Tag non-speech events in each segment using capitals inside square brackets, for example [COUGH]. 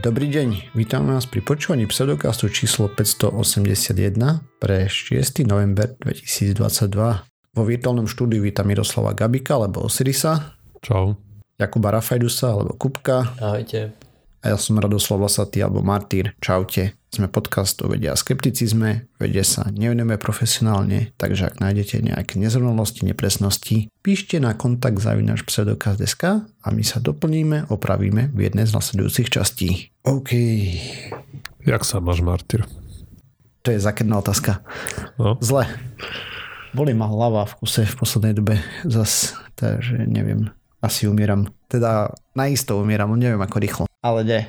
Dobrý deň, vítam vás pri počúvaní pseudokastu číslo 581 pre 6. november 2022. Vo virtuálnom štúdiu vítam Miroslava Gabika alebo Osirisa. Čau. Jakuba Rafajdusa alebo Kupka. Ahojte. A ja som Radoslav Vlasatý alebo Martýr. Čaute. Sme podcast o vede a skepticizme, vede sa nevenujeme profesionálne, takže ak nájdete nejaké nezrovnalosti, nepresnosti, píšte na kontakt zavinač pseudokaz.sk a my sa doplníme, opravíme v jednej z nasledujúcich častí. OK. Jak sa máš, Martyr? To je zakedná otázka. No. Zle. Boli ma hlava v kuse v poslednej dobe zas, takže neviem. Asi umieram. Teda naisto umieram, neviem ako rýchlo. Ale nie.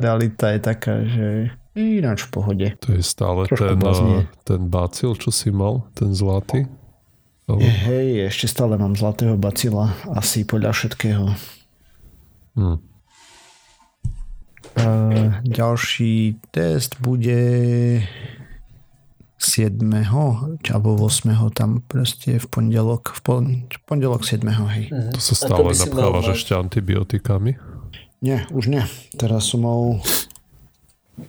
Realita je taká, že ináč v pohode. To je stále ten, uh, ten bacil, čo si mal, ten zlatý? Oh. Hej, ešte stále mám zlatého bacila, asi podľa všetkého. Hmm. Uh, ďalší test bude 7. alebo 8. tam proste v pondelok, v, pon, v pondelok 7. hej. Mm-hmm. To sa stále napchávaš ešte antibiotikami? Nie, už nie. Teraz som mal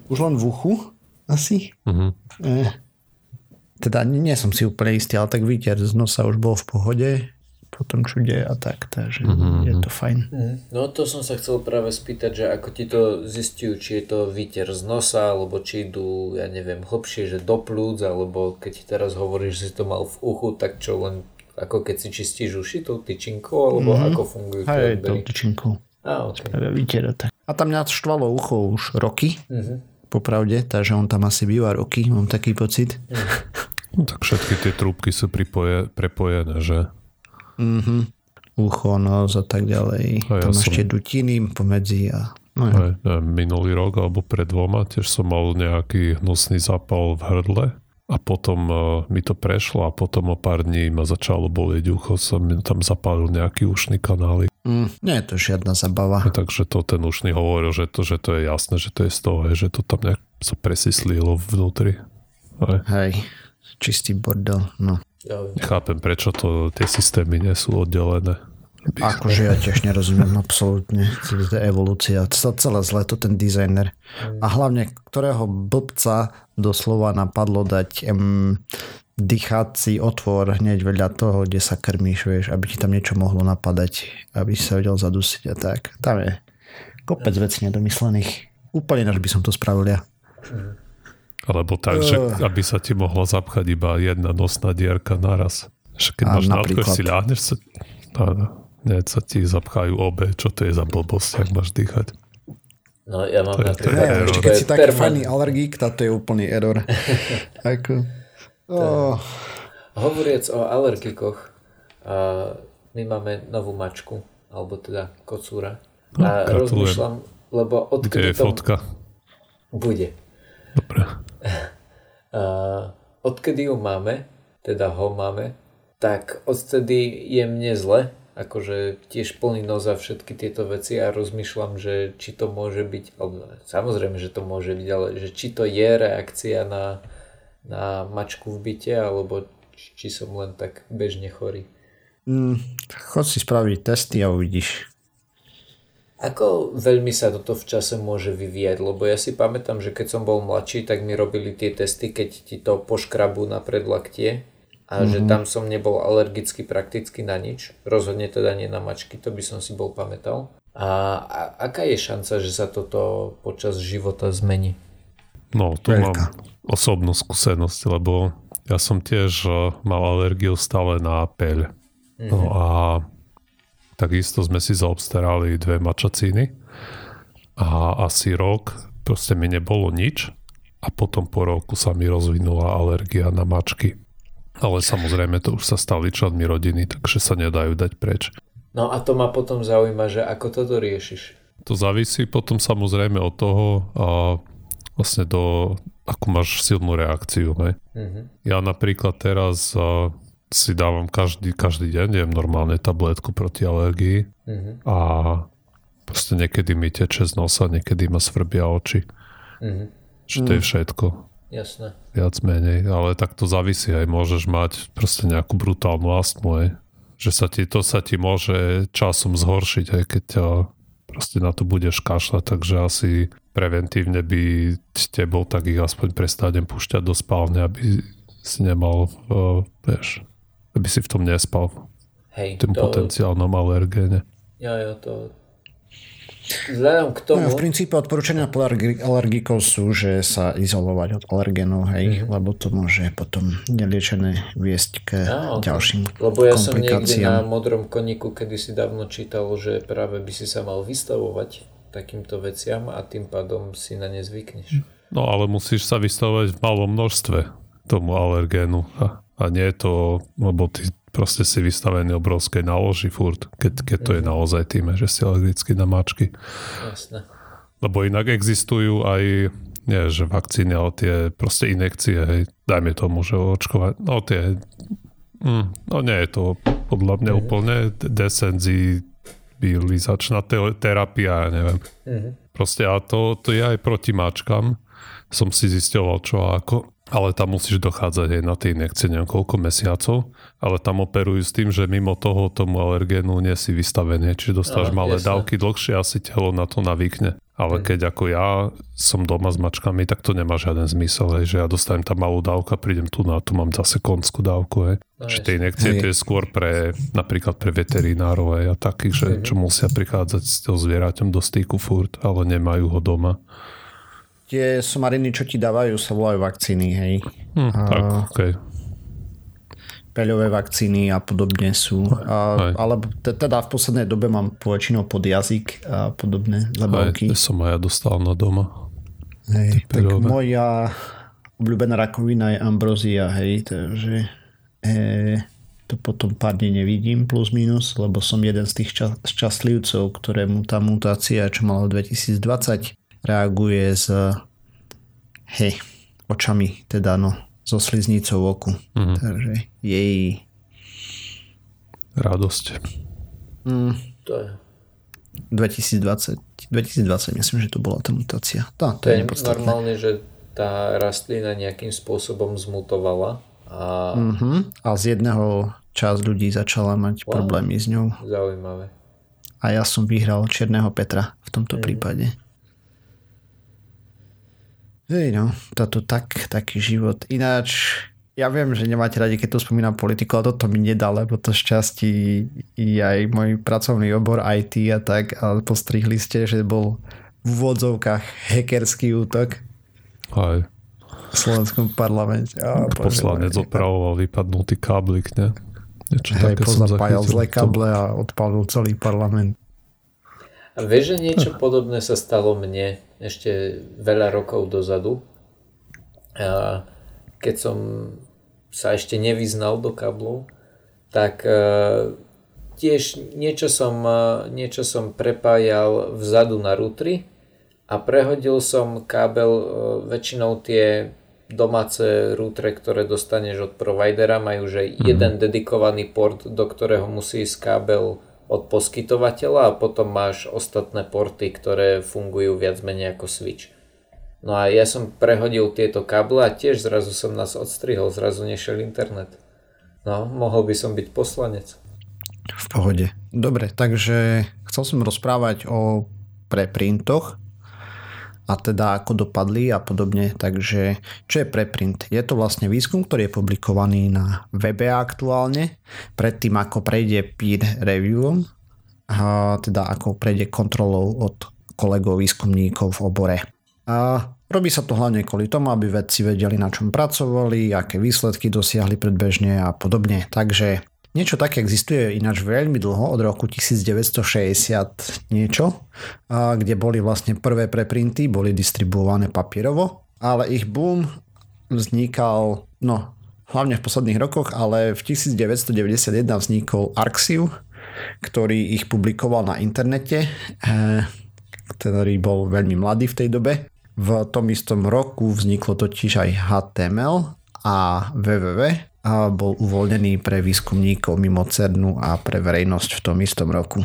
už len v uchu, asi. Uh-huh. E, teda nie, som si úplne istý, ale tak výter z nosa už bol v pohode po tom čude a tak, takže uh-huh. je to fajn. Uh-huh. No to som sa chcel práve spýtať, že ako ti to zistujú, či je to výter z nosa, alebo či idú, ja neviem, hlbšie, že do plúc, alebo keď ti teraz hovoríš, že si to mal v uchu, tak čo len ako keď si čistíš uši tou tyčinkou, alebo uh-huh. ako fungujú tie Aj, tou tyčinkou. A, okay. Výter a tak. A tam mňa štvalo ucho už roky. Uh-huh popravde, takže on tam asi býva roky, mám taký pocit. No, tak všetky tie trúbky sú pripoje, prepojené, že? Mhm. Ucho, nos a tak ďalej. A ja tam som... ešte dutiny pomedzi a... No ja. Aj, minulý rok alebo pred dvoma tiež som mal nejaký hnusný zápal v hrdle a potom uh, mi to prešlo a potom o pár dní ma začalo bolieť ucho, som tam zapálil nejaký ušný kanály. Mm, nie je to žiadna zabava. No, takže to ten ušný hovoril, že to, že to je jasné, že to je z toho, že to tam nejak sa presislilo vnútri. Aj. Hej, čistý bordel, no. Chápem, prečo to tie systémy nie sú oddelené. Akože ja tiež nerozumiem absolútne. To je evolúcia. To celé zle, to ten dizajner. A hlavne, ktorého blbca doslova napadlo dať um, dýchací otvor hneď vedľa toho, kde sa krmíš, vieš, aby ti tam niečo mohlo napadať, aby si sa vedel zadusiť a tak. Tam je kopec vecí nedomyslených. Úplne náš by som to spravil ja. Alebo tak, že aby sa ti mohla zapchať iba jedna nosná dierka naraz. Že keď a máš nádko, si ľahneš sa... No, nie, sa ti zapchajú obe, čo to je za blbosť, ak máš dýchať. No ja mám to je, to je error. Keď si taký fajný alergík, to je úplný error. [LAUGHS] Ako... oh. Hovoriac o alergikoch, a my máme novú mačku, alebo teda kocúra. No, a gratulujem. rozmýšľam, lebo odkedy Kde je to... fotka? Bude. Dobre. [LAUGHS] A odkedy ju máme, teda ho máme, tak odtedy je mne zle, akože tiež plný nos a všetky tieto veci a rozmýšľam, že či to môže byť, alebo samozrejme, že to môže byť, ale že či to je reakcia na, na mačku v byte, alebo či, som len tak bežne chorý. Mm, chod si spraviť testy a uvidíš. Ako veľmi sa toto v čase môže vyvíjať? Lebo ja si pamätám, že keď som bol mladší, tak mi robili tie testy, keď ti to poškrabu na predlaktie a mm-hmm. že mhm. tam som nebol alergicky prakticky na nič. Rozhodne teda nie na mačky, to by som si bol pamätal. A, a aká je šanca, že sa toto počas života zmení? No, tu Veľká. mám osobnú skúsenosť, lebo ja som tiež e, mal alergiu stále na peľ. Mm-hmm. No a takisto sme si zaobstarali dve mačacíny a asi rok proste mi nebolo nič a potom po roku sa mi rozvinula alergia na mačky. Ale samozrejme to už sa stali členmi rodiny, takže sa nedajú dať preč. No a to ma potom zaujíma, že ako toto riešiš? To závisí potom samozrejme od toho, a vlastne do, ako máš silnú reakciu. Ne? Uh-huh. Ja napríklad teraz a, si dávam každý, každý deň, jem normálne tabletku proti alergii uh-huh. a proste niekedy mi teče z nosa, niekedy ma svrbia oči. Uh-huh. Čiže to je všetko. Jasné. Viac menej, ale tak to závisí aj. Môžeš mať proste nejakú brutálnu astmu, aj. Že sa ti, to sa ti môže časom zhoršiť, aj keď ťa proste na to budeš kašľať, takže asi preventívne by ste bol, tak ich aspoň prestanem púšťať do spálne, aby si nemal, uh, vieš, aby si v tom nespal. Hej, tým to, potenciálnom alergéne. Jo, jo, to... Vzhľadom k tomu... No, v princípe odporúčania alergikov sú, že sa izolovať od alergénov, hej, mm-hmm. lebo to môže potom neliečené viesť k no, ďalším Lebo ja som niekde na modrom koníku kedysi dávno čítal, že práve by si sa mal vystavovať takýmto veciam a tým pádom si na ne zvykneš. No ale musíš sa vystavovať v malom množstve tomu alergénu a, a nie je to, lebo ty proste si vystavený obrovskej náloži furt, keď, keď to je mhm. naozaj tým, že si alergický na mačky. Jasne. Lebo inak existujú aj nie, že vakcíny, ale tie proste inekcie, hej, dajme tomu, že očkovať, no tie, mm, no nie je to podľa mňa mm. úplne desenzibilizačná te- terapia, neviem. Mm. Proste a to, to je aj proti mačkám. Som si zistoval čo a ako ale tam musíš dochádzať aj na tie injekcie neviem koľko mesiacov, ale tam operujú s tým, že mimo toho tomu alergénu nie si vystavený, čiže dostáš no, malé jasne. dávky dlhšie, asi telo na to navykne. Ale hmm. keď ako ja som doma s mačkami, tak to nemá žiaden zmysel, hej, že ja dostanem tam malú dávku a prídem tu na tu mám zase konskú dávku. Hej. No, Čiže tie injekcie to je skôr pre napríklad pre veterinárov hej, a takých, že, hmm. čo musia prichádzať s tým zvieraťom do styku furt, ale nemajú ho doma tie somariny, čo ti dávajú, sa volajú vakcíny, hej. Hm, a, tak, okay. Peľové vakcíny a podobne sú. A, alebo teda v poslednej dobe mám poväčšinou pod jazyk a podobné zabavky. Aj, som aj ja dostal na doma. Hej, tak moja obľúbená rakovina je ambrozia, hej, takže e, to potom pár dní nevidím plus minus, lebo som jeden z tých ča- šťastlivcov, ktorému tá mutácia, čo mala v 2020, reaguje s hej, očami, teda no, so sliznicou oku. Mm-hmm. Takže jej radosť. Mm. To je 2020, 2020 myslím, že to bola tá mutácia. Tá, to, to je, je normálne, že tá rastlina nejakým spôsobom zmutovala a... Mm-hmm. A z jedného čas ľudí začala mať wow. problémy s ňou. Zaujímavé. A ja som vyhral Čierneho Petra v tomto mm. prípade. Hej no, toto tak, taký život. Ináč, ja viem, že nemáte radi, keď tu spomínam politiku, ale toto mi nedá, lebo to šťastí i aj môj pracovný obor IT a tak, ale postrihli ste, že bol v úvodzovkách hackerský útok. Aj. V slovenskom parlamente. Oh, Poslanec opravoval vypadnutý káblik, ne? Niečo Hej, také pozapájal zlé káble a odpalil celý parlament. A vieš, že niečo podobné sa stalo mne ešte veľa rokov dozadu. A keď som sa ešte nevyznal do kablov, tak e, tiež niečo som, e, niečo som prepájal vzadu na rútri a prehodil som kábel, e, väčšinou tie domáce rútre, ktoré dostaneš od providera, majú že mm-hmm. jeden dedikovaný port, do ktorého musí ísť kábel od poskytovateľa a potom máš ostatné porty, ktoré fungujú viac menej ako switch. No a ja som prehodil tieto káble a tiež zrazu som nás odstrihol, zrazu nešiel internet. No, mohol by som byť poslanec. V pohode. Dobre, takže chcel som rozprávať o preprintoch a teda ako dopadli a podobne. Takže čo je preprint? Je to vlastne výskum, ktorý je publikovaný na webe aktuálne, predtým ako prejde peer reviewom, a teda ako prejde kontrolou od kolegov výskumníkov v obore. A robí sa to hlavne kvôli tomu, aby vedci vedeli, na čom pracovali, aké výsledky dosiahli predbežne a podobne. Takže Niečo také existuje ináč veľmi dlho, od roku 1960 niečo, kde boli vlastne prvé preprinty, boli distribuované papierovo, ale ich boom vznikal, no hlavne v posledných rokoch, ale v 1991 vznikol Arxiv, ktorý ich publikoval na internete, eh, ktorý bol veľmi mladý v tej dobe. V tom istom roku vzniklo totiž aj HTML a www, a bol uvoľnený pre výskumníkov mimo CERNu a pre verejnosť v tom istom roku.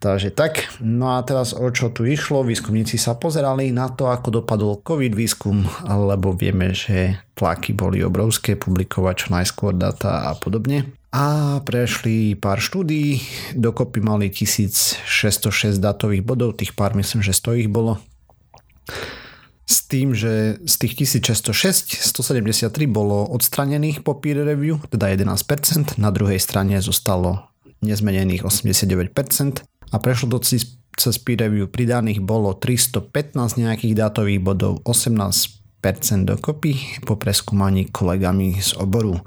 Takže tak, no a teraz o čo tu išlo, výskumníci sa pozerali na to, ako dopadol COVID výskum, lebo vieme, že tlaky boli obrovské, publikovať čo najskôr data a podobne. A prešli pár štúdí, dokopy mali 1606 datových bodov, tých pár myslím, že 100 ich bolo. S tým, že z tých 1606 173 bolo odstranených po peer review, teda 11%, na druhej strane zostalo nezmenených 89% a prešlo do cez peer review pridaných bolo 315 nejakých dátových bodov, 18% dokopy po preskúmaní kolegami z oboru.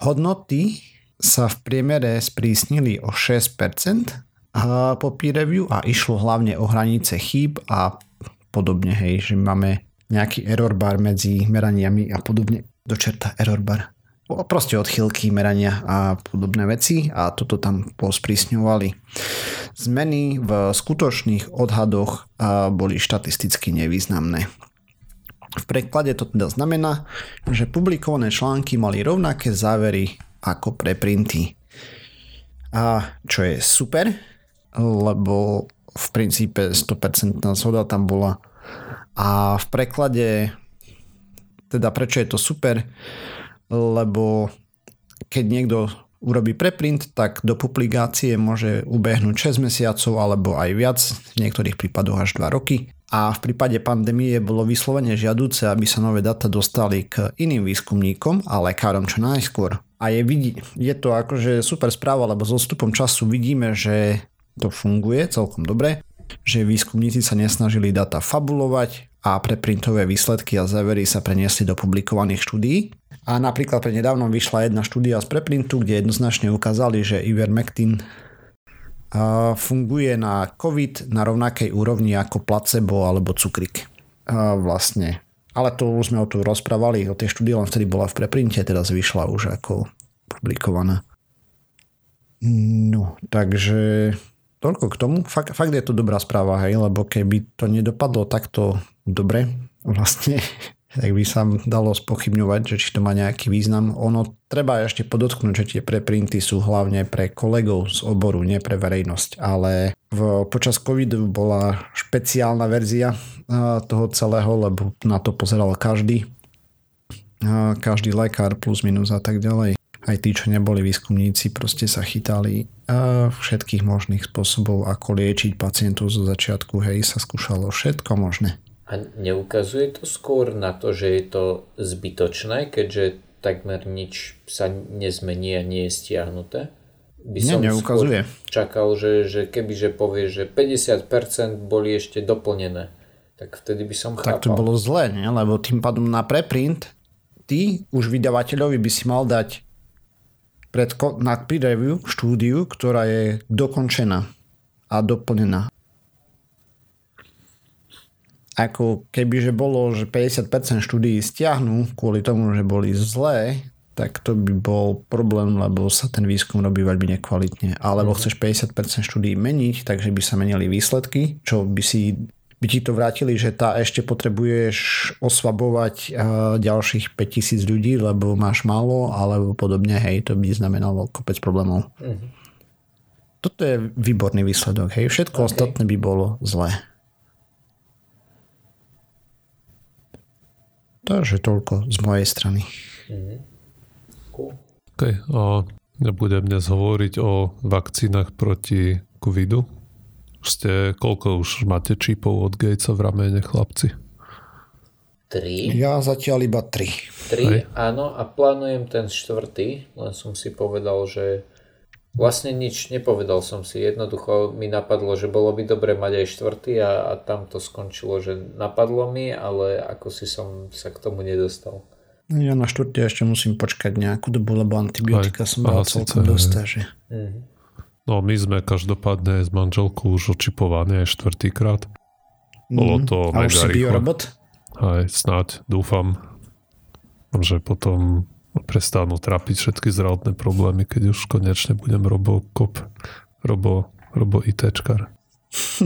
Hodnoty sa v priemere sprísnili o 6% po peer review a išlo hlavne o hranice chýb a podobne, hej, že máme nejaký error bar medzi meraniami a podobne. Do čerta error bar. Proste odchylky merania a podobné veci a toto tam posprísňovali. Zmeny v skutočných odhadoch boli štatisticky nevýznamné. V preklade to teda znamená, že publikované články mali rovnaké závery ako preprinty. A čo je super, lebo v princípe 100% zhoda tam bola. A v preklade, teda prečo je to super, lebo keď niekto urobí preprint, tak do publikácie môže ubehnúť 6 mesiacov alebo aj viac, v niektorých prípadoch až 2 roky. A v prípade pandémie bolo vyslovene žiaduce, aby sa nové data dostali k iným výskumníkom a lekárom čo najskôr. A je, je to akože super správa, lebo s odstupom času vidíme, že to funguje celkom dobre, že výskumníci sa nesnažili data fabulovať a preprintové výsledky a závery sa preniesli do publikovaných štúdií. A napríklad pre nedávno vyšla jedna štúdia z preprintu, kde jednoznačne ukázali, že Ivermectin funguje na COVID na rovnakej úrovni ako placebo alebo cukrik. Vlastne. Ale to už sme o tu rozprávali, o tej štúdii len vtedy bola v preprinte, teraz vyšla už ako publikovaná. No, takže toľko k tomu. Fakt, fakt je to dobrá správa, hej, lebo keby to nedopadlo takto dobre, vlastne, [LAUGHS] tak by sa dalo spochybňovať, že či to má nejaký význam. Ono treba ešte podotknúť, že tie preprinty sú hlavne pre kolegov z oboru, nie pre verejnosť, ale v, počas covidu bola špeciálna verzia toho celého, lebo na to pozeral každý, každý lekár plus minus a tak ďalej aj tí, čo neboli výskumníci, proste sa chytali všetkých možných spôsobov, ako liečiť pacientov zo začiatku, hej, sa skúšalo všetko možné. A neukazuje to skôr na to, že je to zbytočné, keďže takmer nič sa nezmení a nie je stiahnuté? By som Nie, neukazuje. čakal, že, že keby že povie, že 50% boli ešte doplnené, tak vtedy by som chápal. Tak to bolo zle, nie? lebo tým pádom na preprint ty už vydavateľovi by si mal dať pred, na peer review štúdiu, ktorá je dokončená a doplnená. Ako keby že bolo, že 50% štúdií stiahnu kvôli tomu, že boli zlé, tak to by bol problém, lebo sa ten výskum robí veľmi nekvalitne. Alebo mm. chceš 50% štúdií meniť, takže by sa menili výsledky, čo by si by ti to vrátili, že tá ešte potrebuješ osvabovať ďalších 5000 ľudí, lebo máš málo, alebo podobne, hej, to by znamenalo kopec problémov. Mm-hmm. Toto je výborný výsledok, hej, všetko okay. ostatné by bolo zlé. Takže toľko z mojej strany. Mm-hmm. Cool. OK, a ja budem dnes hovoriť o vakcínach proti covidu ste, koľko už máte čipov od Gatesa v ramene, chlapci? Tri. Ja zatiaľ iba tri. Tri, Hej. áno, a plánujem ten štvrtý, len som si povedal, že vlastne nič nepovedal som si, jednoducho mi napadlo, že bolo by dobre mať aj štvrtý a, a tam to skončilo, že napadlo mi, ale ako si som sa k tomu nedostal. Ja na štvrtý ešte musím počkať nejakú dobu, lebo antibiotika som mal celkom dosť, že... Mm-hmm. No my sme každopádne s manželkou už očipované aj štvrtýkrát. Bolo mhm. to mm, mega rýchlo. biorobot? Aj snáď, dúfam, že potom prestanú trápiť všetky zdravotné problémy, keď už konečne budem robokop, robo, robo ITčkar.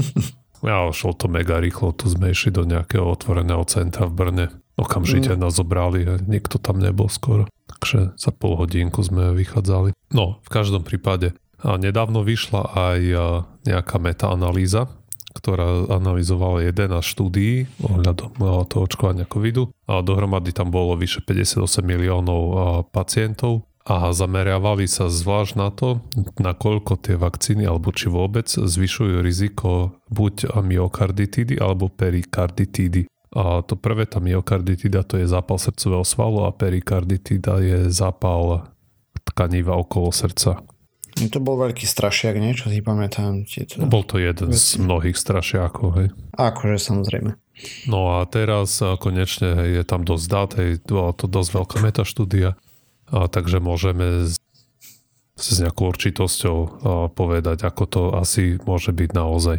[LAUGHS] ja, šlo to mega rýchlo, tu sme išli do nejakého otvoreného centra v Brne. Okamžite mm. nás zobrali, nikto tam nebol skoro. Takže za pol hodinku sme vychádzali. No, v každom prípade a nedávno vyšla aj nejaká metaanalýza, ktorá analyzovala 11 štúdií ohľadom toho očkovania covidu. A dohromady tam bolo vyše 58 miliónov pacientov a zameriavali sa zvlášť na to, nakoľko tie vakcíny alebo či vôbec zvyšujú riziko buď myokarditidy alebo perikarditídy. A to prvé, tá myokarditida, to je zápal srdcového svalu a perikarditida je zápal tkaniva okolo srdca. No to bol veľký strašiak, nie? Čo si pamätám. Tieto... Bol to jeden z mnohých strašiakov, hej. Akože samozrejme. No a teraz konečne je tam dosť dát, hej, to dosť veľká metaštúdia, a takže môžeme s, s nejakou určitosťou povedať, ako to asi môže byť naozaj.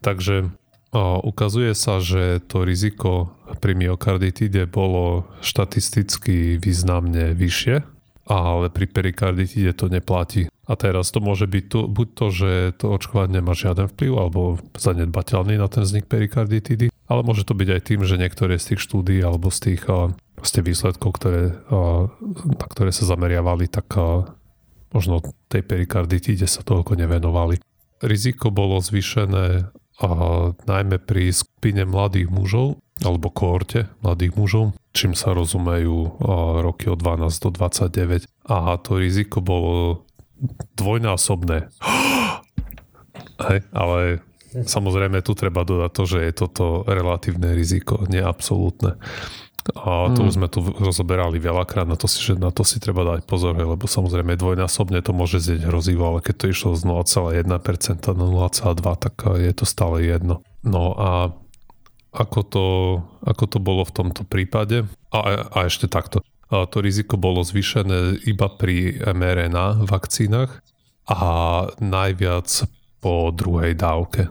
Takže ukazuje sa, že to riziko pri myokarditide bolo štatisticky významne vyššie, ale pri perikarditide to neplatí. A teraz to môže byť tu, buď to, že to očkovanie nemá žiaden vplyv alebo zanedbateľný na ten vznik perikarditidy, ale môže to byť aj tým, že niektoré z tých štúdí alebo z tých z výsledkov, ktoré, na ktoré sa zameriavali, tak možno tej perikarditide sa toľko nevenovali. Riziko bolo zvýšené najmä pri skupine mladých mužov alebo kohorte mladých mužov, čím sa rozumejú roky od 12 do 29. A to riziko bolo dvojnásobné. [GASPS] Hej, ale samozrejme tu treba dodať to, že je toto relatívne riziko, nie absolútne. A to už sme tu rozoberali veľakrát, na to si, že na to si treba dať pozor, lebo samozrejme dvojnásobne to môže znieť hrozivo, ale keď to išlo z 0,1% na 0,2%, tak je to stále jedno. No a ako to, ako to bolo v tomto prípade? A, a ešte takto to riziko bolo zvýšené iba pri mRNA vakcínach a najviac po druhej dávke.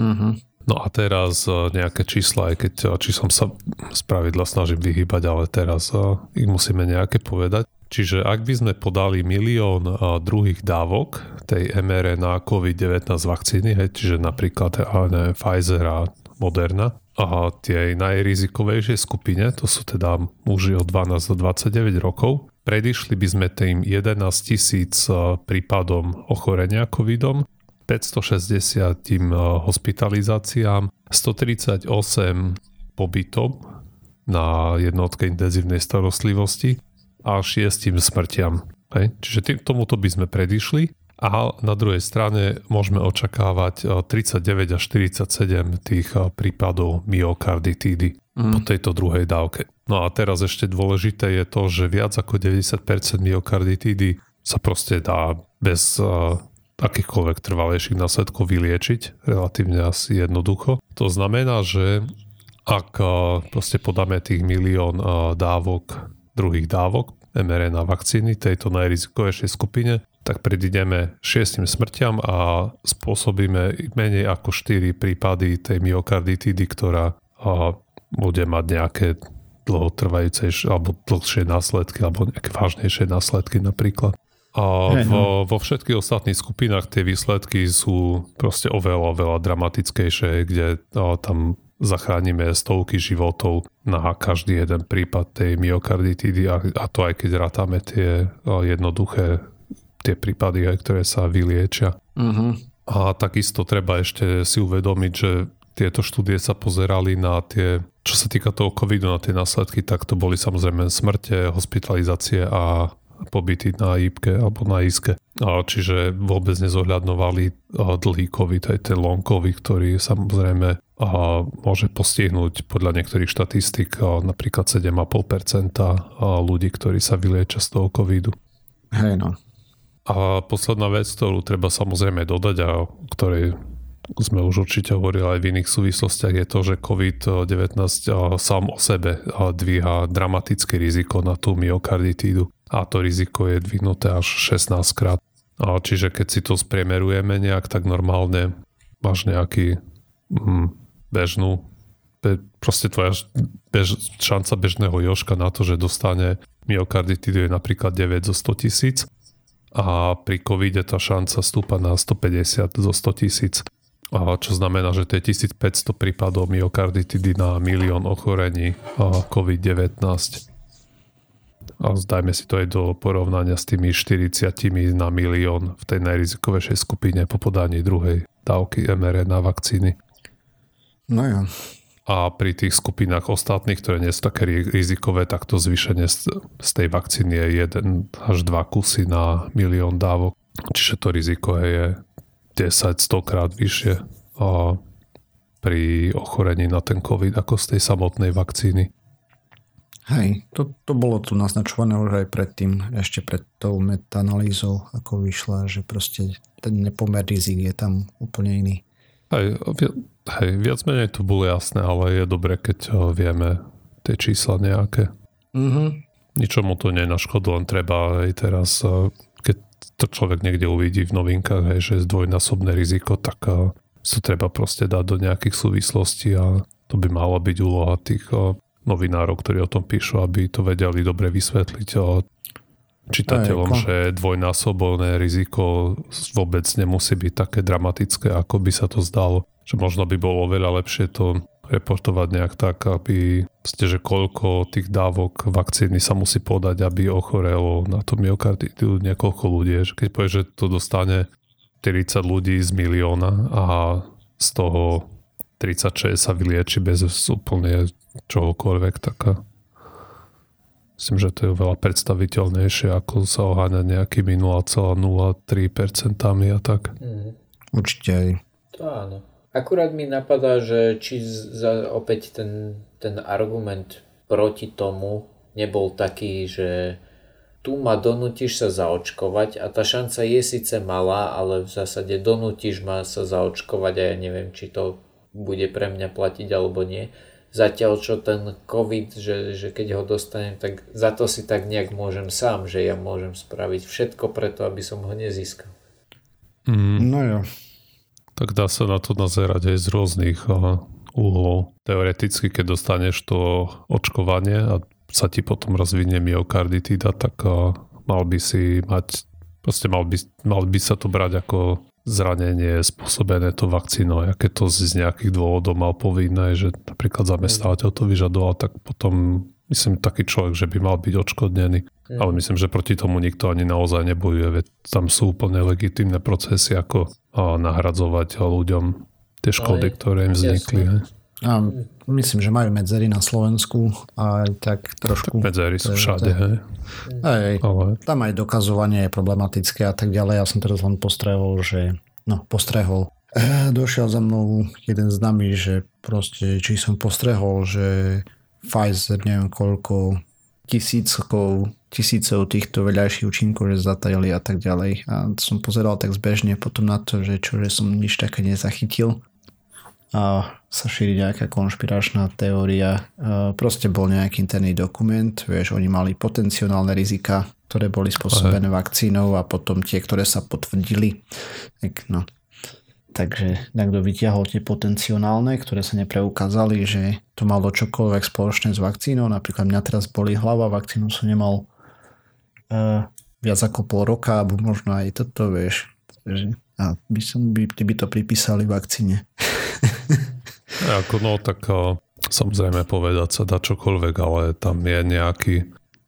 Mm-hmm. No a teraz e, nejaké čísla, aj keď e, či som sa spravidla snažím vyhýbať, ale teraz e, ich musíme nejaké povedať. Čiže ak by sme podali milión druhých dávok tej mRNA COVID-19 vakcíny, hej, čiže napríklad neviem, Pfizer a Moderna, a tie najrizikovejšie skupine, to sú teda muži od 12 do 29 rokov, predišli by sme tým 11 tisíc e, prípadom ochorenia covidom, 560 tým e, hospitalizáciám, 138 pobytom na jednotke intenzívnej starostlivosti a 6 smrtiam. Hej? Čiže tým, tomuto by sme predišli a na druhej strane môžeme očakávať 39 eh, až 47 tých eh, prípadov myokarditídy mm. po tejto druhej dávke. No a teraz ešte dôležité je to, že viac ako 90% myokarditídy sa proste dá bez uh, akýchkoľvek trvalejších následkov vyliečiť relatívne asi jednoducho. To znamená, že ak uh, proste podáme tých milión uh, dávok, druhých dávok mRNA vakcíny tejto najrizikovejšej skupine, tak predideme šiestim smrťam a spôsobíme menej ako 4 prípady tej myokarditidy, ktorá bude mať nejaké dlhotrvajúce alebo dlhšie následky alebo nejaké vážnejšie následky napríklad. A vo, no. vo všetkých ostatných skupinách tie výsledky sú proste oveľa, oveľa dramatickejšie, kde o, tam zachránime stovky životov na každý jeden prípad tej myokarditidy a, a to aj keď rátame tie o, jednoduché tie prípady, aj ktoré sa vyliečia. Uh-huh. A takisto treba ešte si uvedomiť, že tieto štúdie sa pozerali na tie, čo sa týka toho covidu, na tie následky, tak to boli samozrejme smrte, hospitalizácie a pobyty na IPke alebo na ISKE. Čiže vôbec nezohľadnovali dlhý COVID, aj ten long COVID, ktorý samozrejme a môže postihnúť podľa niektorých štatistik napríklad 7,5% ľudí, ktorí sa vyliečia z toho covidu. Hej no. A posledná vec, ktorú treba samozrejme dodať a ktorej sme už určite hovorili aj v iných súvislostiach, je to, že COVID-19 sám o sebe dvíha dramatické riziko na tú myokarditídu a to riziko je dvihnuté až 16 krát. Čiže keď si to spriemerujeme nejak, tak normálne máš nejaký hm, bežnú proste tvoja bež, šanca bežného joška na to, že dostane myokarditídu je napríklad 9 zo 100 tisíc a pri covide tá šanca stúpa na 150 zo 100 tisíc. Čo znamená, že to je 1500 prípadov myokarditidy na milión ochorení COVID-19. A zdajme si to aj do porovnania s tými 40 na milión v tej najrizikovejšej skupine po podaní druhej dávky mRNA vakcíny. No ja. A a pri tých skupinách ostatných, ktoré nie sú také rizikové, tak to zvýšenie z tej vakcíny je 1 až 2 kusy na milión dávok. Čiže to riziko je 10-100 krát vyššie pri ochorení na ten COVID ako z tej samotnej vakcíny. Hej, to, to bolo tu naznačované už aj predtým, ešte pred tou metanalýzou, ako vyšla, že proste ten nepomer rizik je tam úplne iný. Hej, hej, viac menej to bolo jasné, ale je dobre, keď vieme tie čísla nejaké. Mm-hmm. Ničomu to nenaškodilo, len treba aj teraz, keď to človek niekde uvidí v novinkách, hej, že je zdvojnásobné riziko, tak to treba proste dať do nejakých súvislostí a to by mala byť úloha tých novinárov, ktorí o tom píšu, aby to vedeli dobre vysvetliť čitateľom, že dvojnásobné riziko vôbec nemusí byť také dramatické, ako by sa to zdalo. Že možno by bolo oveľa lepšie to reportovať nejak tak, aby ste, že koľko tých dávok vakcíny sa musí podať, aby ochorelo na to myokarditu niekoľko ľudí. Že keď povie, že to dostane 40 ľudí z milióna a z toho 36 sa vylieči bez úplne čohokoľvek, tak Myslím, že to je oveľa predstaviteľnejšie, ako sa oháňa nejakými 0,03% a tak. Mm. Určite aj. To áno. Akurát mi napadá, že či za, opäť ten, ten argument proti tomu nebol taký, že tu ma donútiš sa zaočkovať a tá šanca je síce malá, ale v zásade donútiš ma sa zaočkovať a ja neviem, či to bude pre mňa platiť alebo nie Zatiaľ čo ten COVID, že, že keď ho dostanem, tak za to si tak nejak môžem sám, že ja môžem spraviť všetko preto, aby som ho nezískal. Mm. No jo. Tak dá sa na to nazerať aj z rôznych uh, úhlov. Teoreticky, keď dostaneš to očkovanie a sa ti potom rozvinie myokarditida, tak mal by si mať, proste mal by, mal by sa to brať ako zranenie spôsobené to vakcínou. A keď to z nejakých dôvodov mal povinné, že napríklad zamestnávateľ to vyžadoval, tak potom myslím taký človek, že by mal byť odškodnený. Mm. Ale myslím, že proti tomu nikto ani naozaj nebojuje, veď tam sú úplne legitímne procesy, ako nahradzovať ľuďom tie škody, ktoré im vznikli. Jasne. A myslím, že majú medzery na Slovensku a aj tak trošku... Tak medzery sú všade, hej. Hej, Ale... tam aj dokazovanie je problematické a tak ďalej. Ja som teraz len postrehol, že... No, postrehol. E, došiel za mnou jeden z nami, že proste, či som postrehol, že Pfizer, neviem koľko tisíckov, tisícov týchto veľajších účinkov, že zatajili a tak ďalej. A som pozeral tak zbežne potom na to, že čo, že som nič také nezachytil a sa šíri nejaká konšpiračná teória. Proste bol nejaký interný dokument, vieš, oni mali potenciálne rizika, ktoré boli spôsobené Aha. vakcínou a potom tie, ktoré sa potvrdili. Tak, no. Takže niekto vytiahol tie potenciálne, ktoré sa nepreukázali, že to malo čokoľvek spoločné s vakcínou. Napríklad mňa teraz boli hlava, vakcínu som nemal uh, viac ako pol roka, alebo možno aj toto, vieš. A by, som, by, by to pripísali vakcíne. [LAUGHS] Ako no, tak samozrejme povedať sa dá čokoľvek, ale tam je nejaký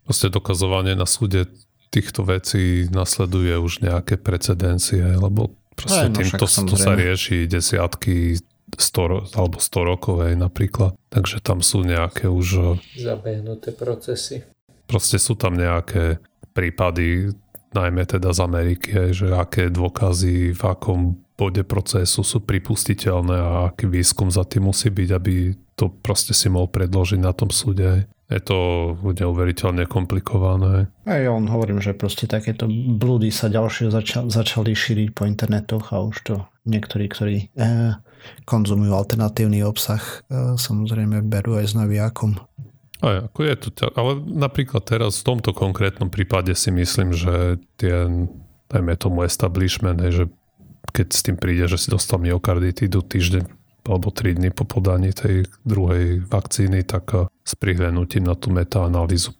proste dokazovanie na súde týchto vecí nasleduje už nejaké precedencie, lebo proste no, týmto to sa rieši desiatky 100, alebo 100 rokov aj napríklad. Takže tam sú nejaké už... Zabehnuté procesy. Proste sú tam nejaké prípady, najmä teda z Ameriky, že aké dôkazy v akom bode procesu sú pripustiteľné a aký výskum za tým musí byť, aby to proste si mohol predložiť na tom súde. Je to neuveriteľne komplikované. A ja on hovorím, že proste takéto blúdy sa ďalšie zača- začali šíriť po internetoch a už to niektorí, ktorí eh, konzumujú alternatívny obsah, eh, samozrejme berú aj s navijakom. Aj, ako je to, ale napríklad teraz v tomto konkrétnom prípade si myslím, že tie, dajme tomu establishment, že keď s tým príde, že si dostal myokarditidu týždeň alebo 3 dny po podaní tej druhej vakcíny, tak eh, s prihľadnutím na tú metaanalýzu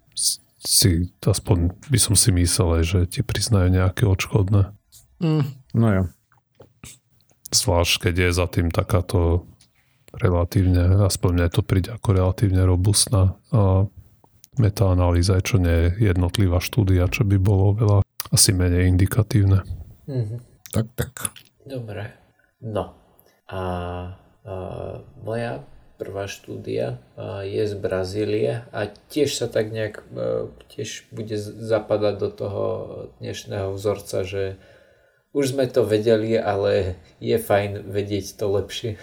si, aspoň by som si myslel, že ti priznajú nejaké odškodné. Mm, no jo. Zvlášť, keď je za tým takáto relatívne, aspoň mne to príde ako relatívne robustná a metaanalýza, čo nie je jednotlivá štúdia, čo by bolo veľa asi menej indikatívne. Mm-hmm. Tak, tak. Dobre. No. A, a moja prvá štúdia je z Brazílie a tiež sa tak nejak e, tiež bude zapadať do toho dnešného vzorca, že už sme to vedeli, ale je fajn vedieť to lepšie.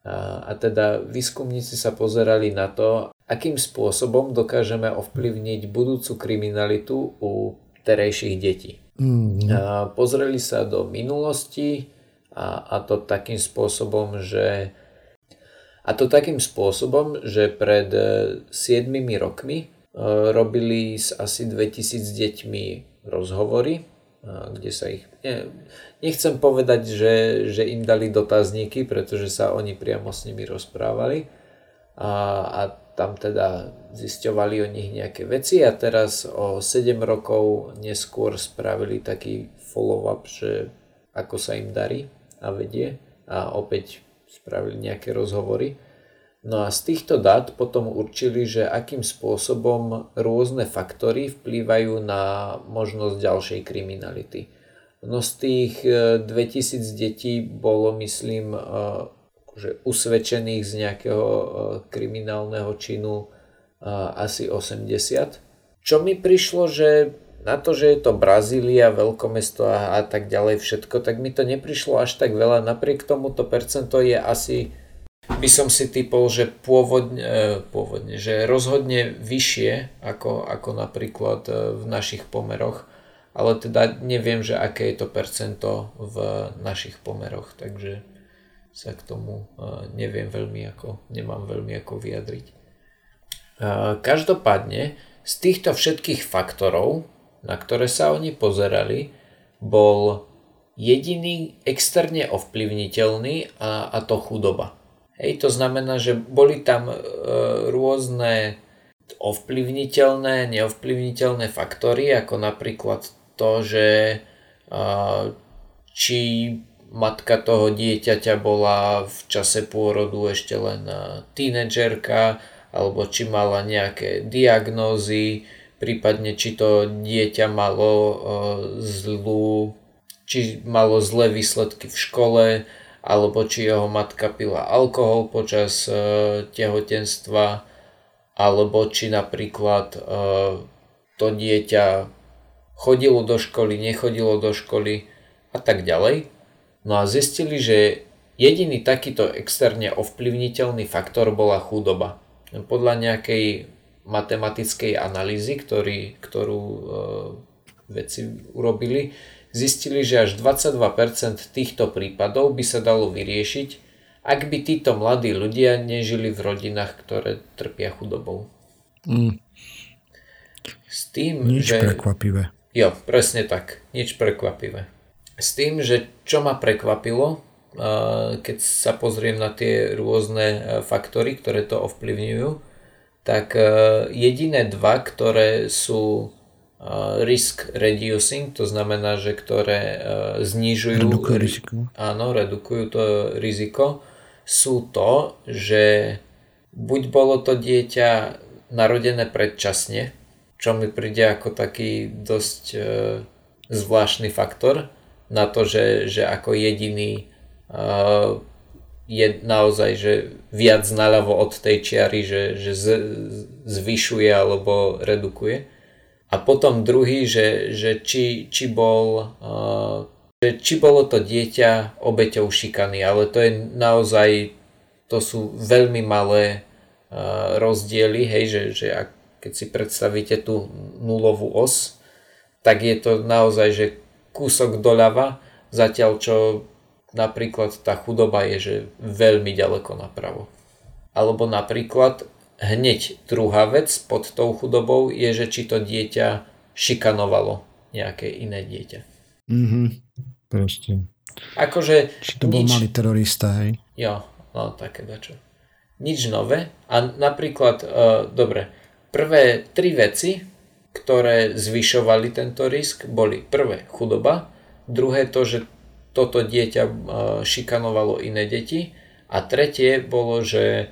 A, teda výskumníci sa pozerali na to, akým spôsobom dokážeme ovplyvniť budúcu kriminalitu u terejších detí. Mm. A pozreli sa do minulosti a, a to takým spôsobom, že a to takým spôsobom, že pred 7 e, rokmi e, robili s asi 2000 deťmi rozhovory, kde sa ich... Ne, nechcem povedať, že, že im dali dotazníky, pretože sa oni priamo s nimi rozprávali a, a tam teda zisťovali o nich nejaké veci a teraz o 7 rokov neskôr spravili taký follow-up, že ako sa im darí a vedie a opäť spravili nejaké rozhovory. No a z týchto dát potom určili, že akým spôsobom rôzne faktory vplývajú na možnosť ďalšej kriminality. No z tých 2000 e, detí bolo, myslím, e, akože usvedčených z nejakého e, kriminálneho činu asi 80. Čo mi prišlo, že na to, že je to Brazília, veľkomesto a, a tak ďalej všetko, tak mi to neprišlo až tak veľa. Napriek tomu to percento je asi, by som si typol, že pôvodne, e, pôvodne že rozhodne vyššie ako, ako napríklad e, v našich pomeroch. Ale teda neviem, že aké je to percento v našich pomeroch, takže sa k tomu e, neviem veľmi ako, nemám veľmi ako vyjadriť. Každopádne, z týchto všetkých faktorov, na ktoré sa oni pozerali, bol jediný externe ovplyvniteľný a, a to chudoba. Hej, to znamená, že boli tam e, rôzne ovplyvniteľné, neovplyvniteľné faktory, ako napríklad to, že e, či matka toho dieťaťa bola v čase pôrodu ešte len e, tínedžerka, alebo či mala nejaké diagnózy, prípadne či to dieťa malo e, zlú, či malo zlé výsledky v škole, alebo či jeho matka pila alkohol počas e, tehotenstva, alebo či napríklad e, to dieťa chodilo do školy, nechodilo do školy a tak ďalej. No a zistili, že jediný takýto externe ovplyvniteľný faktor bola chudoba. Podľa nejakej matematickej analýzy, ktorý, ktorú e, vedci urobili, zistili, že až 22% týchto prípadov by sa dalo vyriešiť, ak by títo mladí ľudia nežili v rodinách, ktoré trpia chudobou. Mm. S tým, Nič že... prekvapivé. Jo, presne tak. Nič prekvapivé. S tým, že čo ma prekvapilo, keď sa pozriem na tie rôzne e, faktory, ktoré to ovplyvňujú, tak e, jediné dva, ktoré sú risk reducing, to znamená, že ktoré e, znižujú redukujú riziko. Áno, redukujú to riziko, sú to, že buď bolo to dieťa narodené predčasne, čo mi príde ako taký dosť e, zvláštny faktor na to, že, že ako jediný e, je naozaj že viac naľavo od tej čiary, že, že z, zvyšuje alebo redukuje. A potom druhý, že, že či, či, bol, uh, že či bolo to dieťa obeťou šikany, ale to je naozaj, to sú veľmi malé uh, rozdiely, hej, že, že ak, keď si predstavíte tú nulovú os, tak je to naozaj, že kúsok doľava, zatiaľ čo Napríklad tá chudoba je, že veľmi ďaleko napravo. Alebo napríklad hneď druhá vec pod tou chudobou je, že či to dieťa šikanovalo nejaké iné dieťa. Mhm, proste. Akože Či to bol nič... malý terorista, hej? Jo, no také dačo. Nič nové. A napríklad, uh, dobre, prvé tri veci, ktoré zvyšovali tento risk, boli prvé chudoba, druhé to, že toto dieťa e, šikanovalo iné deti a tretie bolo, že e,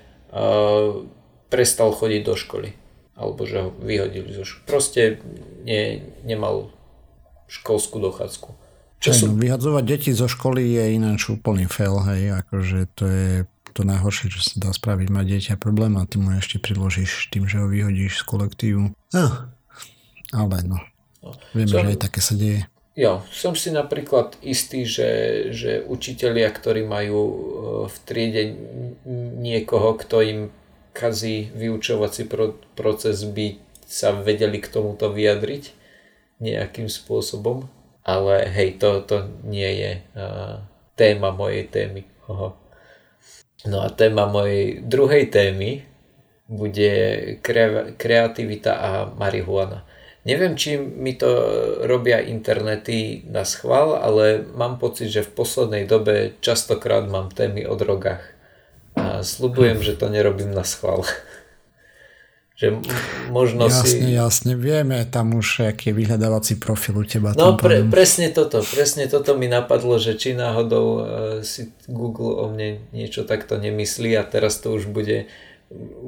prestal chodiť do školy alebo že ho vyhodili zo školy. Proste ne, nemal školskú dochádzku. Čo sú... no, vyhadzovať deti zo školy je ináč úplný fail, hej, akože to je, to najhoršie, čo sa dá spraviť, má dieťa problém a ty mu ešte priložíš tým, že ho vyhodíš z kolektívu. No, ale no, vieme, som, že aj také sa deje. Jo, som si napríklad istý, že, že učitelia, ktorí majú e, v triede niekoho, kto im kazí vyučovací proces, by sa vedeli k tomuto vyjadriť nejakým spôsobom. Ale hej, to, to nie je uh, téma mojej témy. Oho. No a téma mojej druhej témy bude kre- kreativita a marihuana. Neviem, či mi to robia internety na schvál, ale mám pocit, že v poslednej dobe častokrát mám témy o drogách. A slubujem, že to nerobím na schvál. že možno jasne, si... Jasne, jasne, vieme tam už, aký je vyhľadávací profil u teba. No pre, presne toto, presne toto mi napadlo, že či náhodou uh, si Google o mne niečo takto nemyslí a teraz to už bude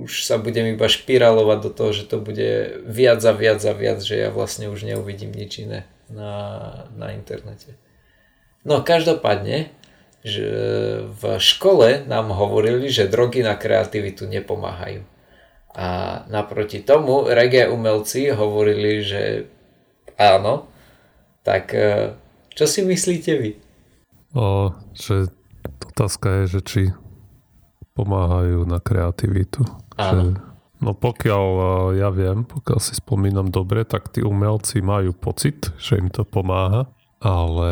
už sa budem iba špirálovať do toho, že to bude viac a viac a viac, že ja vlastne už neuvidím nič iné na, na internete. No každopádne, že v škole nám hovorili, že drogy na kreativitu nepomáhajú. A naproti tomu reggae umelci hovorili, že áno. Tak e, čo si myslíte vy? O, že otázka je, že či pomáhajú na kreativitu. Že, no pokiaľ e, ja viem, pokiaľ si spomínam dobre, tak tí umelci majú pocit, že im to pomáha, ale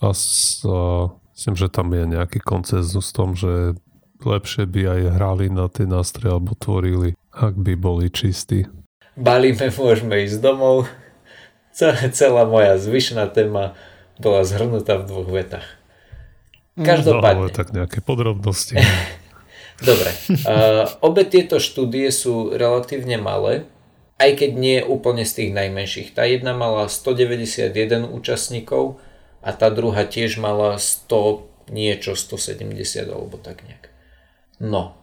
as, uh, myslím, že tam je nejaký koncenzus v tom, že lepšie by aj hrali na tie nástroje alebo tvorili, ak by boli čistí. Balíme, môžeme ísť domov. Celá moja zvyšná téma bola zhrnutá v dvoch vetách. Každopádne. No, tak nejaké podrobnosti. [LAUGHS] Dobre. Uh, obe tieto štúdie sú relatívne malé, aj keď nie úplne z tých najmenších. Tá jedna mala 191 účastníkov a tá druhá tiež mala 100 niečo, 170 alebo tak nejak. No.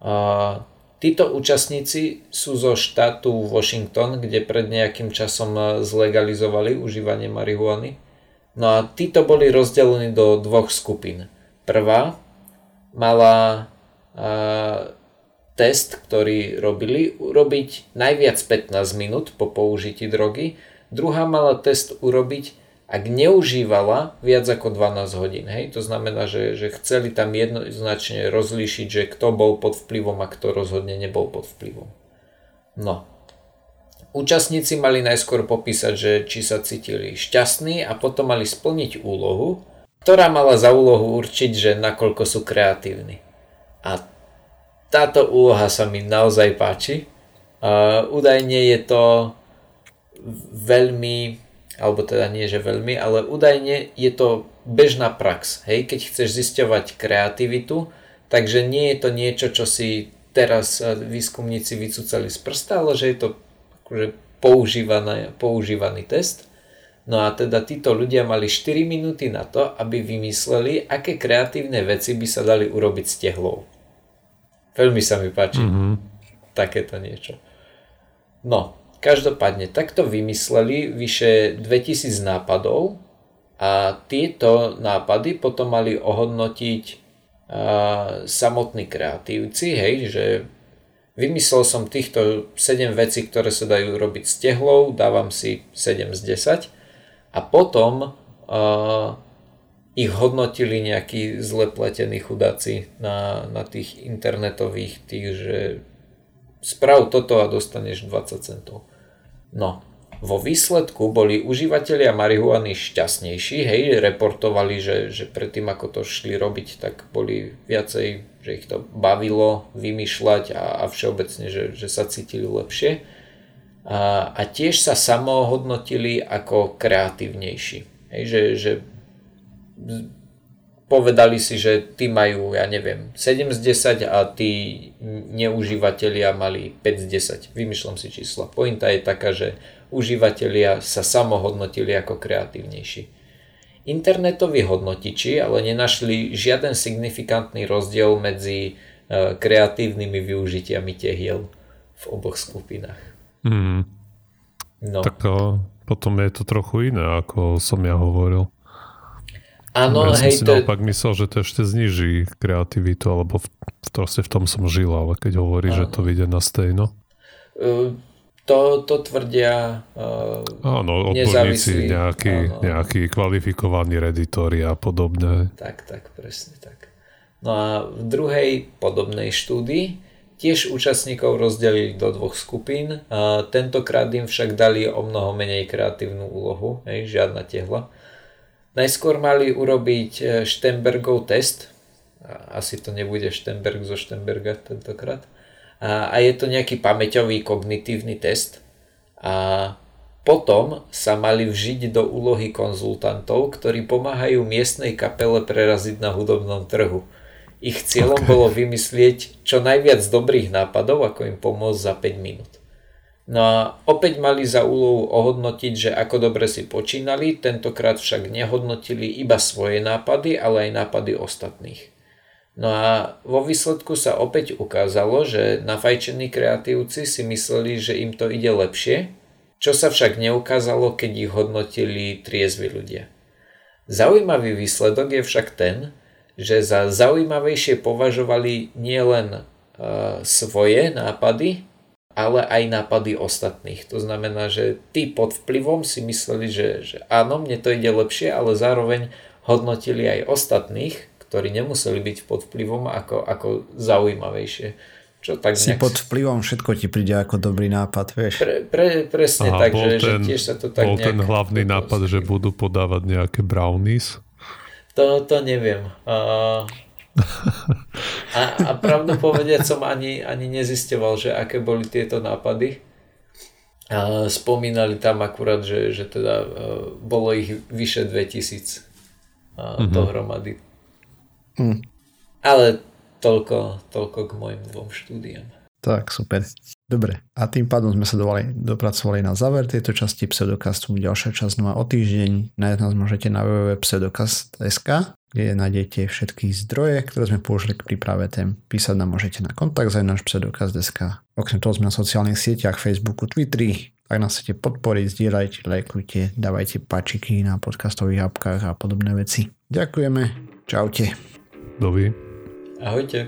Uh, títo účastníci sú zo štátu Washington, kde pred nejakým časom zlegalizovali užívanie marihuany. No a títo boli rozdelení do dvoch skupín. Prvá mala a, test, ktorý robili, urobiť najviac 15 minút po použití drogy. Druhá mala test urobiť, ak neužívala viac ako 12 hodín. Hej? To znamená, že, že chceli tam jednoznačne rozlíšiť, že kto bol pod vplyvom a kto rozhodne nebol pod vplyvom. No, Účastníci mali najskôr popísať, že či sa cítili šťastní a potom mali splniť úlohu, ktorá mala za úlohu určiť, že nakoľko sú kreatívni. A táto úloha sa mi naozaj páči. Uh, údajne je to veľmi, alebo teda nie, že veľmi, ale údajne je to bežná prax. Hej, keď chceš zisťovať kreativitu, takže nie je to niečo, čo si teraz výskumníci vycúcali z prsta, ale že je to akože používaný, používaný test. No a teda títo ľudia mali 4 minúty na to, aby vymysleli, aké kreatívne veci by sa dali urobiť s tehlou. Veľmi sa mi páči mm-hmm. takéto niečo. No, každopádne takto vymysleli vyše 2000 nápadov a tieto nápady potom mali ohodnotiť a, samotní kreatívci, hej, že Vymyslel som týchto 7 vecí, ktoré sa dajú robiť s tehlou, dávam si 7 z 10 a potom uh, ich hodnotili nejakí zlepletení chudáci na, na tých internetových tých, že sprav toto a dostaneš 20 centov. No, vo výsledku boli užívateľia marihuany šťastnejší, hej, reportovali, že, že predtým ako to šli robiť, tak boli viacej, že ich to bavilo vymýšľať a, a všeobecne, že, že sa cítili lepšie. A, a tiež sa samohodnotili ako kreatívnejší. Hej, že, že povedali si, že tí majú, ja neviem, 7 z 10 a tí neužívateľia mali 5 z 10. Vymýšľam si čísla. Pointa je taká, že užívateľia sa samohodnotili ako kreatívnejší. Internetoví hodnotiči ale nenašli žiaden signifikantný rozdiel medzi e, kreatívnymi využitiami tehiel v oboch skupinách. Hmm. No. Tak o, potom je to trochu iné, ako som ja hovoril. Áno, ja som hej, si to... naopak myslel, že to ešte zniží kreativitu, alebo v, v, v tom som žil, ale keď hovorí, že to vyjde na stejno. Uh, to, to tvrdia uh, Áno, odborníci, nejakí, áno. nejakí kvalifikovaní reditori a podobné. Tak, tak, presne tak. No a v druhej podobnej štúdii tiež účastníkov rozdelili do dvoch skupín. A tentokrát im však dali o mnoho menej kreatívnu úlohu, hej, žiadna tehla. Najskôr mali urobiť Štenbergov e, test. Asi to nebude Štenberg zo Štenberga tentokrát. A, a je to nejaký pamäťový kognitívny test. A potom sa mali vžiť do úlohy konzultantov, ktorí pomáhajú miestnej kapele preraziť na hudobnom trhu. Ich cieľom okay. bolo vymyslieť čo najviac dobrých nápadov, ako im pomôcť za 5 minút. No a opäť mali za úlohu ohodnotiť, že ako dobre si počínali, tentokrát však nehodnotili iba svoje nápady, ale aj nápady ostatných. No a vo výsledku sa opäť ukázalo, že nafajčení kreatívci si mysleli, že im to ide lepšie, čo sa však neukázalo, keď ich hodnotili triezvi ľudia. Zaujímavý výsledok je však ten, že za zaujímavejšie považovali nielen uh, svoje nápady, ale aj nápady ostatných. To znamená, že tí pod vplyvom si mysleli, že, že áno, mne to ide lepšie, ale zároveň hodnotili aj ostatných, ktorí nemuseli byť pod vplyvom ako, ako zaujímavejšie. Čo tak si nejak... pod vplyvom, všetko ti príde ako dobrý nápad, vieš. Pre, pre, presne Aha, tak, že, ten, že tiež sa to tak Bol nejak... ten hlavný nápad, že budú podávať nejaké brownies? To, to neviem. Uh, [LAUGHS] a, a pravdu povediať som ani, ani nezisteval, že aké boli tieto nápady. A spomínali tam akurát, že, že teda uh, bolo ich vyše 2000 uh, mm-hmm. dohromady. Mm. Ale toľko, toľko k mojim dvom štúdiám. Tak, super. Dobre, a tým pádom sme sa dovali, dopracovali na záver tejto časti Pseudocastu. Ďalšia časť no a o týždeň nájsť nás môžete na www.pseudocast.sk kde nájdete všetky zdroje, ktoré sme použili k príprave tém. Písať nám môžete na kontakt za náš pseudokaz.sk. Okrem toho sme na sociálnych sieťach Facebooku, Twitteri. Ak nás chcete podporiť, zdieľajte, lajkujte, dávajte páčiky na podcastových apkách a podobné veci. Ďakujeme. Čaute. Dovi. Ahojte.